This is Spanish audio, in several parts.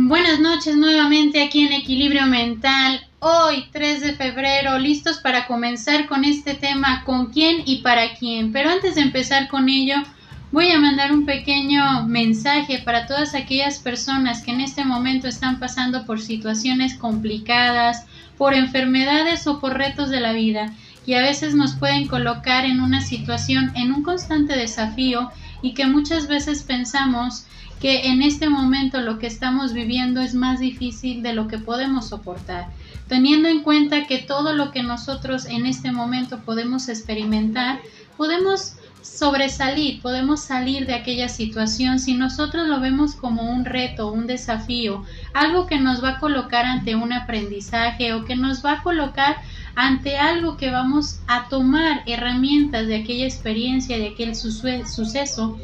Buenas noches nuevamente aquí en Equilibrio Mental. Hoy, 3 de febrero, listos para comenzar con este tema, con quién y para quién. Pero antes de empezar con ello, voy a mandar un pequeño mensaje para todas aquellas personas que en este momento están pasando por situaciones complicadas, por enfermedades o por retos de la vida y a veces nos pueden colocar en una situación, en un constante desafío y que muchas veces pensamos que en este momento lo que estamos viviendo es más difícil de lo que podemos soportar, teniendo en cuenta que todo lo que nosotros en este momento podemos experimentar, podemos sobresalir, podemos salir de aquella situación. Si nosotros lo vemos como un reto, un desafío, algo que nos va a colocar ante un aprendizaje o que nos va a colocar ante algo que vamos a tomar herramientas de aquella experiencia, de aquel suceso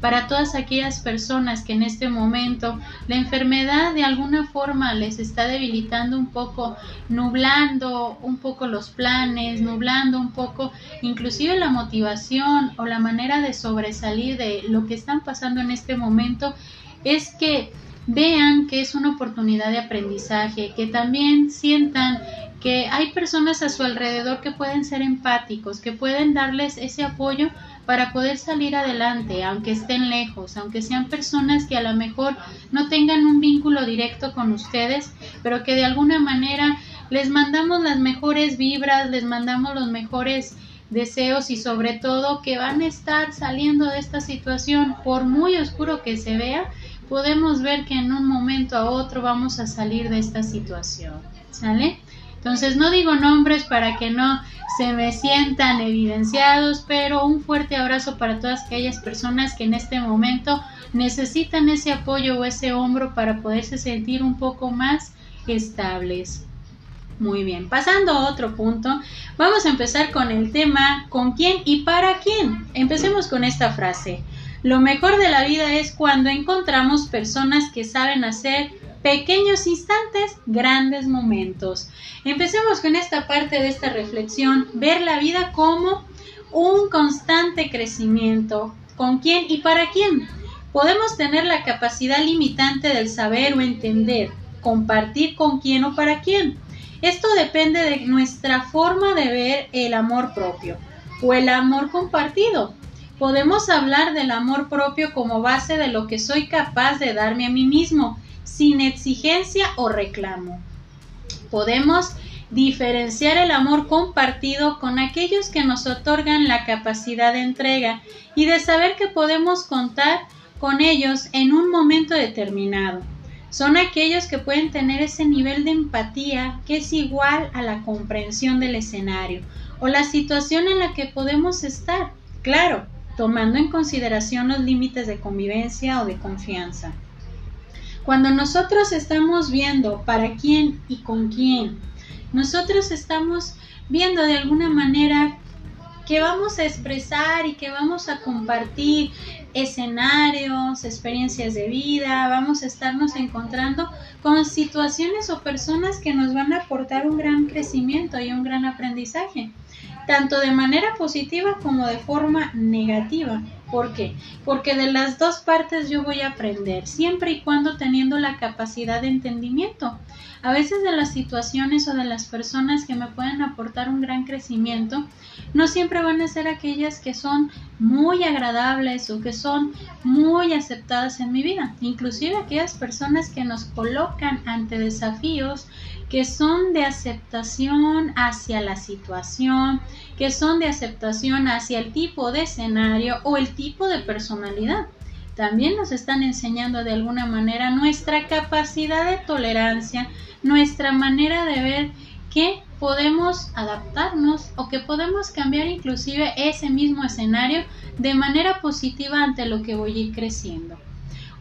para todas aquellas personas que en este momento la enfermedad de alguna forma les está debilitando un poco, nublando un poco los planes, nublando un poco inclusive la motivación o la manera de sobresalir de lo que están pasando en este momento, es que vean que es una oportunidad de aprendizaje, que también sientan que hay personas a su alrededor que pueden ser empáticos, que pueden darles ese apoyo para poder salir adelante, aunque estén lejos, aunque sean personas que a lo mejor no tengan un vínculo directo con ustedes, pero que de alguna manera les mandamos las mejores vibras, les mandamos los mejores deseos y sobre todo que van a estar saliendo de esta situación, por muy oscuro que se vea, podemos ver que en un momento a otro vamos a salir de esta situación, ¿sale? Entonces no digo nombres para que no se me sientan evidenciados, pero un fuerte abrazo para todas aquellas personas que en este momento necesitan ese apoyo o ese hombro para poderse sentir un poco más estables. Muy bien, pasando a otro punto, vamos a empezar con el tema ¿con quién y para quién? Empecemos con esta frase. Lo mejor de la vida es cuando encontramos personas que saben hacer pequeños instantes, grandes momentos. Empecemos con esta parte de esta reflexión, ver la vida como un constante crecimiento. ¿Con quién y para quién? Podemos tener la capacidad limitante del saber o entender, compartir con quién o para quién. Esto depende de nuestra forma de ver el amor propio o el amor compartido. Podemos hablar del amor propio como base de lo que soy capaz de darme a mí mismo sin exigencia o reclamo. Podemos diferenciar el amor compartido con aquellos que nos otorgan la capacidad de entrega y de saber que podemos contar con ellos en un momento determinado. Son aquellos que pueden tener ese nivel de empatía que es igual a la comprensión del escenario o la situación en la que podemos estar, claro, tomando en consideración los límites de convivencia o de confianza. Cuando nosotros estamos viendo para quién y con quién, nosotros estamos viendo de alguna manera que vamos a expresar y que vamos a compartir escenarios, experiencias de vida, vamos a estarnos encontrando con situaciones o personas que nos van a aportar un gran crecimiento y un gran aprendizaje, tanto de manera positiva como de forma negativa. ¿Por qué? Porque de las dos partes yo voy a aprender, siempre y cuando teniendo la capacidad de entendimiento. A veces de las situaciones o de las personas que me pueden aportar un gran crecimiento, no siempre van a ser aquellas que son muy agradables o que son muy aceptadas en mi vida. Inclusive aquellas personas que nos colocan ante desafíos que son de aceptación hacia la situación, que son de aceptación hacia el tipo de escenario o el tipo de personalidad. También nos están enseñando de alguna manera nuestra capacidad de tolerancia, nuestra manera de ver que podemos adaptarnos o que podemos cambiar inclusive ese mismo escenario de manera positiva ante lo que voy a ir creciendo.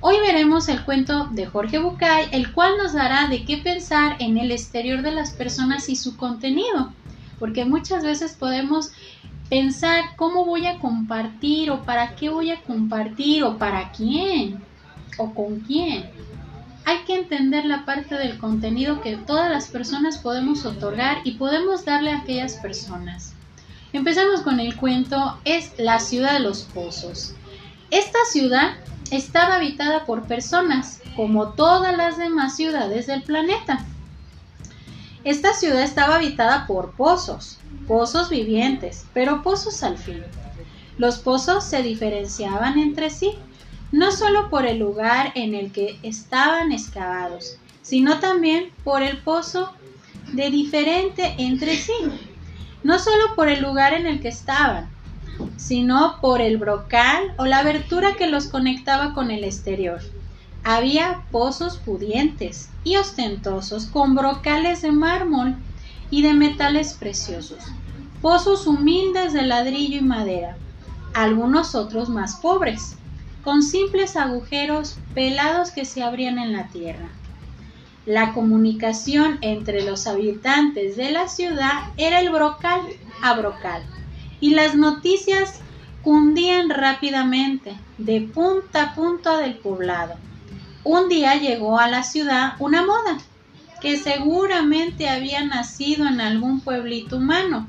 Hoy veremos el cuento de Jorge Bucay, el cual nos dará de qué pensar en el exterior de las personas y su contenido, porque muchas veces podemos pensar cómo voy a compartir o para qué voy a compartir o para quién o con quién. Hay que entender la parte del contenido que todas las personas podemos otorgar y podemos darle a aquellas personas. Empezamos con el cuento, es la ciudad de los pozos. Esta ciudad estaba habitada por personas como todas las demás ciudades del planeta. Esta ciudad estaba habitada por pozos, pozos vivientes, pero pozos al fin. Los pozos se diferenciaban entre sí, no solo por el lugar en el que estaban excavados, sino también por el pozo de diferente entre sí, no solo por el lugar en el que estaban, sino por el brocal o la abertura que los conectaba con el exterior. Había pozos pudientes y ostentosos con brocales de mármol y de metales preciosos, pozos humildes de ladrillo y madera, algunos otros más pobres, con simples agujeros pelados que se abrían en la tierra. La comunicación entre los habitantes de la ciudad era el brocal a brocal y las noticias cundían rápidamente de punta a punta del poblado. Un día llegó a la ciudad una moda que seguramente había nacido en algún pueblito humano.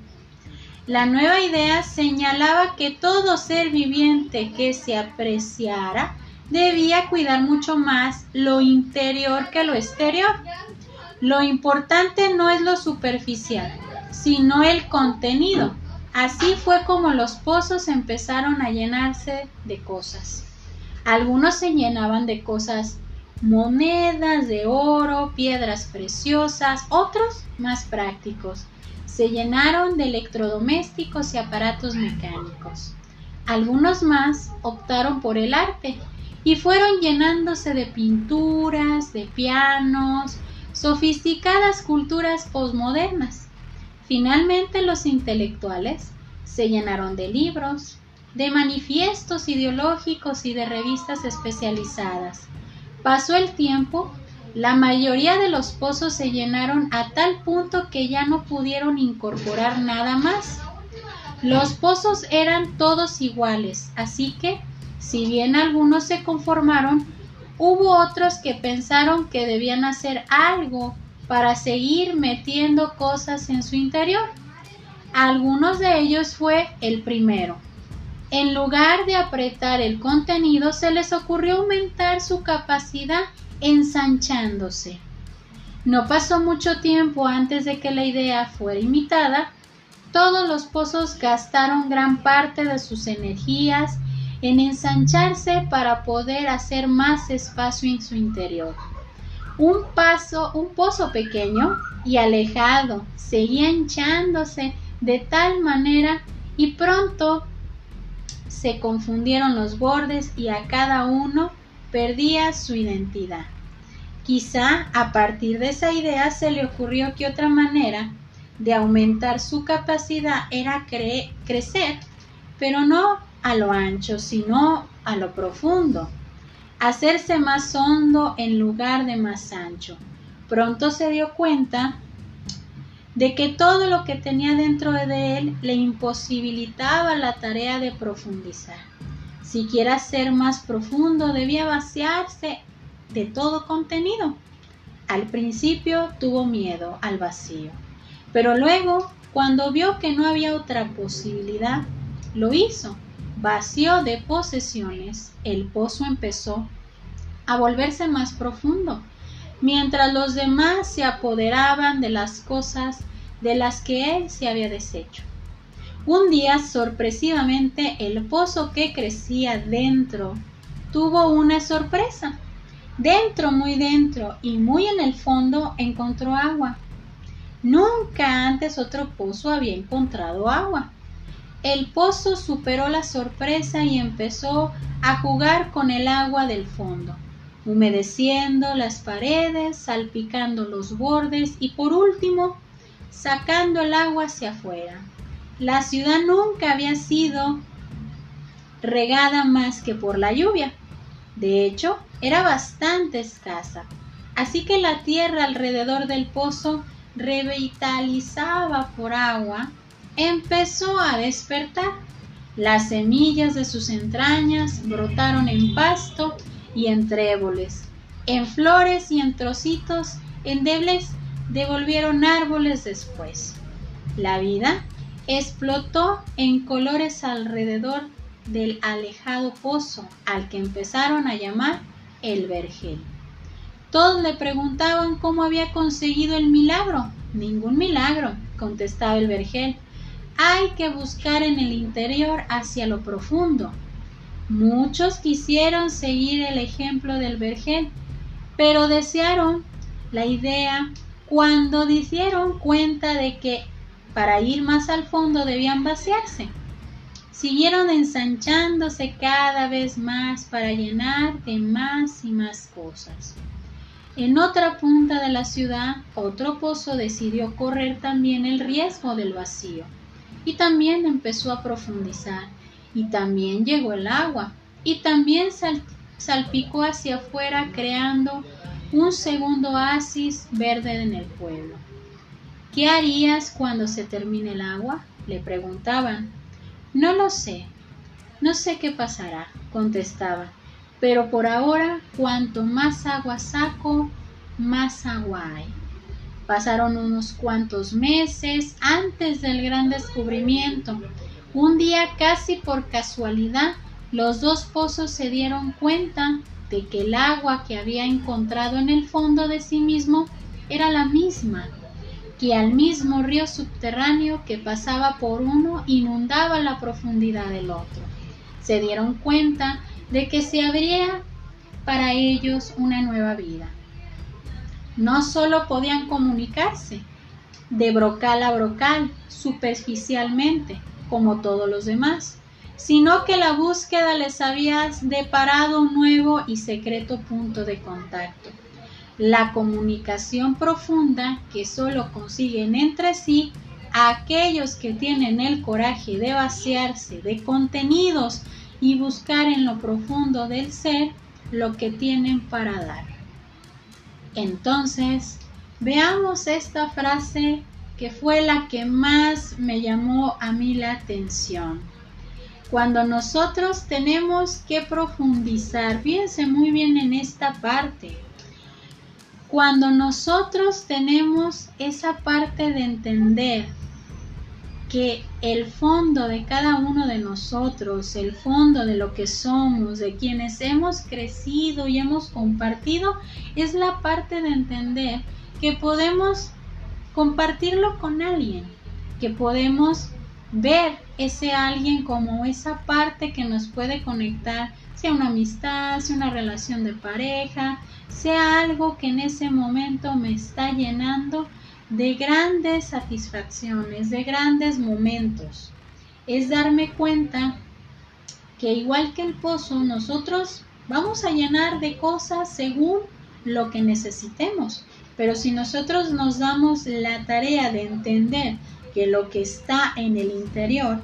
La nueva idea señalaba que todo ser viviente que se apreciara debía cuidar mucho más lo interior que lo exterior. Lo importante no es lo superficial, sino el contenido. Así fue como los pozos empezaron a llenarse de cosas. Algunos se llenaban de cosas monedas de oro, piedras preciosas, otros más prácticos. Se llenaron de electrodomésticos y aparatos mecánicos. Algunos más optaron por el arte y fueron llenándose de pinturas, de pianos, sofisticadas culturas posmodernas. Finalmente los intelectuales se llenaron de libros, de manifiestos ideológicos y de revistas especializadas. Pasó el tiempo, la mayoría de los pozos se llenaron a tal punto que ya no pudieron incorporar nada más. Los pozos eran todos iguales, así que si bien algunos se conformaron, hubo otros que pensaron que debían hacer algo para seguir metiendo cosas en su interior. Algunos de ellos fue el primero. En lugar de apretar el contenido, se les ocurrió aumentar su capacidad ensanchándose. No pasó mucho tiempo antes de que la idea fuera imitada. Todos los pozos gastaron gran parte de sus energías en ensancharse para poder hacer más espacio en su interior. Un paso, un pozo pequeño y alejado seguía hinchándose de tal manera y pronto se confundieron los bordes y a cada uno perdía su identidad. Quizá a partir de esa idea se le ocurrió que otra manera de aumentar su capacidad era crecer, pero no a lo ancho, sino a lo profundo. Hacerse más hondo en lugar de más ancho. Pronto se dio cuenta de que todo lo que tenía dentro de él le imposibilitaba la tarea de profundizar. Si quiera ser más profundo, debía vaciarse de todo contenido. Al principio tuvo miedo al vacío, pero luego, cuando vio que no había otra posibilidad, lo hizo vacío de posesiones, el pozo empezó a volverse más profundo, mientras los demás se apoderaban de las cosas de las que él se había deshecho. Un día, sorpresivamente, el pozo que crecía dentro tuvo una sorpresa. Dentro, muy dentro y muy en el fondo encontró agua. Nunca antes otro pozo había encontrado agua. El pozo superó la sorpresa y empezó a jugar con el agua del fondo, humedeciendo las paredes, salpicando los bordes y por último sacando el agua hacia afuera. La ciudad nunca había sido regada más que por la lluvia. De hecho, era bastante escasa, así que la tierra alrededor del pozo revitalizaba por agua empezó a despertar. Las semillas de sus entrañas brotaron en pasto y en tréboles, en flores y en trocitos endebles devolvieron árboles después. La vida explotó en colores alrededor del alejado pozo al que empezaron a llamar el vergel. Todos le preguntaban cómo había conseguido el milagro. Ningún milagro, contestaba el vergel. Hay que buscar en el interior hacia lo profundo. Muchos quisieron seguir el ejemplo del vergel, pero desearon la idea cuando dieron cuenta de que para ir más al fondo debían vaciarse. Siguieron ensanchándose cada vez más para llenar de más y más cosas. En otra punta de la ciudad, otro pozo decidió correr también el riesgo del vacío y también empezó a profundizar y también llegó el agua y también salpicó hacia afuera creando un segundo oasis verde en el pueblo. ¿Qué harías cuando se termine el agua? le preguntaban. No lo sé, no sé qué pasará, contestaba, pero por ahora cuanto más agua saco, más agua hay. Pasaron unos cuantos meses antes del gran descubrimiento. Un día casi por casualidad, los dos pozos se dieron cuenta de que el agua que había encontrado en el fondo de sí mismo era la misma que al mismo río subterráneo que pasaba por uno inundaba la profundidad del otro. Se dieron cuenta de que se abría para ellos una nueva vida. No solo podían comunicarse de brocal a brocal, superficialmente, como todos los demás, sino que la búsqueda les había deparado un nuevo y secreto punto de contacto la comunicación profunda que solo consiguen entre sí aquellos que tienen el coraje de vaciarse de contenidos y buscar en lo profundo del ser lo que tienen para dar. Entonces, veamos esta frase que fue la que más me llamó a mí la atención. Cuando nosotros tenemos que profundizar, fíjense muy bien en esta parte, cuando nosotros tenemos esa parte de entender que el fondo de cada uno de nosotros, el fondo de lo que somos, de quienes hemos crecido y hemos compartido, es la parte de entender que podemos compartirlo con alguien, que podemos ver ese alguien como esa parte que nos puede conectar, sea una amistad, sea una relación de pareja, sea algo que en ese momento me está llenando de grandes satisfacciones, de grandes momentos. Es darme cuenta que igual que el pozo, nosotros vamos a llenar de cosas según lo que necesitemos. Pero si nosotros nos damos la tarea de entender que lo que está en el interior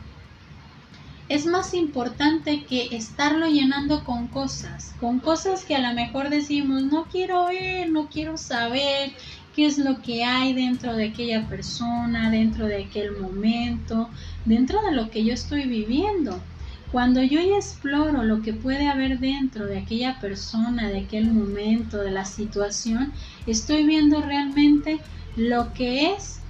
es más importante que estarlo llenando con cosas, con cosas que a lo mejor decimos, no quiero ver, no quiero saber qué es lo que hay dentro de aquella persona, dentro de aquel momento, dentro de lo que yo estoy viviendo. Cuando yo ya exploro lo que puede haber dentro de aquella persona, de aquel momento, de la situación, estoy viendo realmente lo que es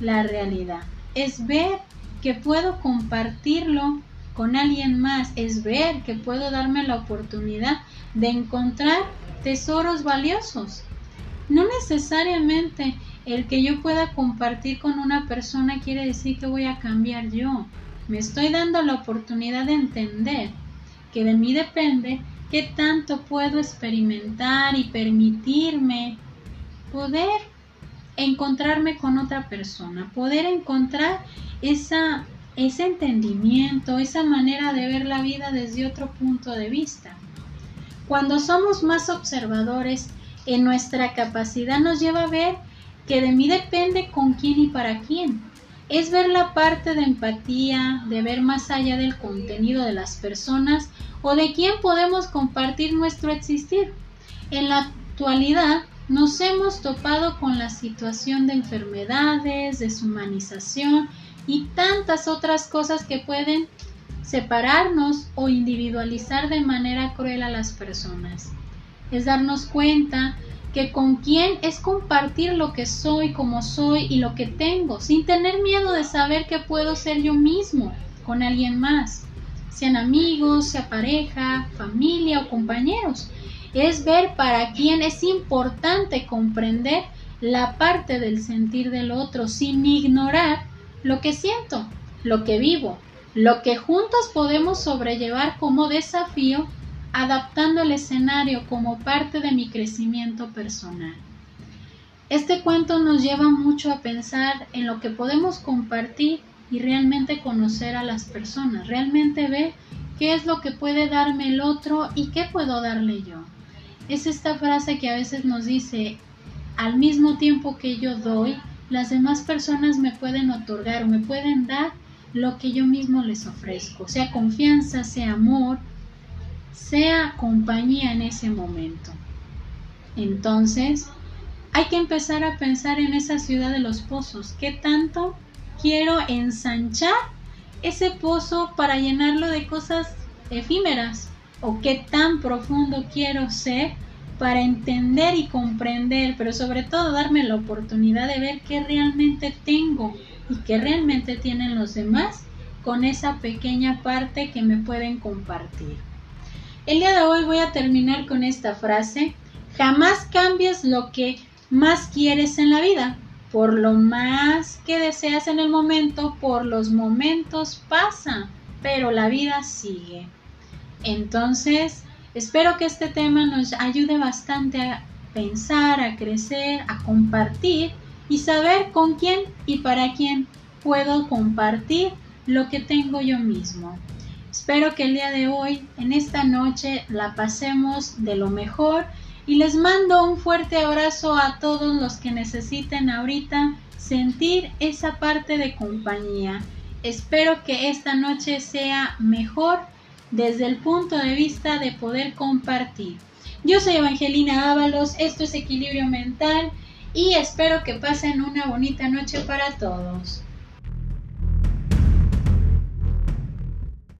la realidad. Es ver que puedo compartirlo con alguien más, es ver que puedo darme la oportunidad de encontrar tesoros valiosos. No necesariamente el que yo pueda compartir con una persona quiere decir que voy a cambiar yo. Me estoy dando la oportunidad de entender que de mí depende qué tanto puedo experimentar y permitirme poder encontrarme con otra persona, poder encontrar esa ese entendimiento, esa manera de ver la vida desde otro punto de vista. Cuando somos más observadores, en nuestra capacidad nos lleva a ver que de mí depende con quién y para quién. Es ver la parte de empatía, de ver más allá del contenido de las personas o de quién podemos compartir nuestro existir. En la actualidad nos hemos topado con la situación de enfermedades, deshumanización y tantas otras cosas que pueden separarnos o individualizar de manera cruel a las personas. Es darnos cuenta que con quién es compartir lo que soy, como soy y lo que tengo, sin tener miedo de saber que puedo ser yo mismo con alguien más, sean amigos, sea pareja, familia o compañeros. es ver para quién es importante comprender la parte del sentir del otro sin ignorar lo que siento, lo que vivo, lo que juntos podemos sobrellevar como desafío, adaptando el escenario como parte de mi crecimiento personal. Este cuento nos lleva mucho a pensar en lo que podemos compartir y realmente conocer a las personas, realmente ver qué es lo que puede darme el otro y qué puedo darle yo. Es esta frase que a veces nos dice, al mismo tiempo que yo doy, las demás personas me pueden otorgar o me pueden dar lo que yo mismo les ofrezco, sea confianza, sea amor, sea compañía en ese momento. Entonces, hay que empezar a pensar en esa ciudad de los pozos. ¿Qué tanto quiero ensanchar ese pozo para llenarlo de cosas efímeras? ¿O qué tan profundo quiero ser para entender y comprender, pero sobre todo darme la oportunidad de ver qué realmente tengo y qué realmente tienen los demás con esa pequeña parte que me pueden compartir. El día de hoy voy a terminar con esta frase, jamás cambies lo que más quieres en la vida, por lo más que deseas en el momento, por los momentos pasa, pero la vida sigue. Entonces, Espero que este tema nos ayude bastante a pensar, a crecer, a compartir y saber con quién y para quién puedo compartir lo que tengo yo mismo. Espero que el día de hoy, en esta noche, la pasemos de lo mejor y les mando un fuerte abrazo a todos los que necesiten ahorita sentir esa parte de compañía. Espero que esta noche sea mejor desde el punto de vista de poder compartir. Yo soy Evangelina Ábalos, esto es Equilibrio Mental y espero que pasen una bonita noche para todos.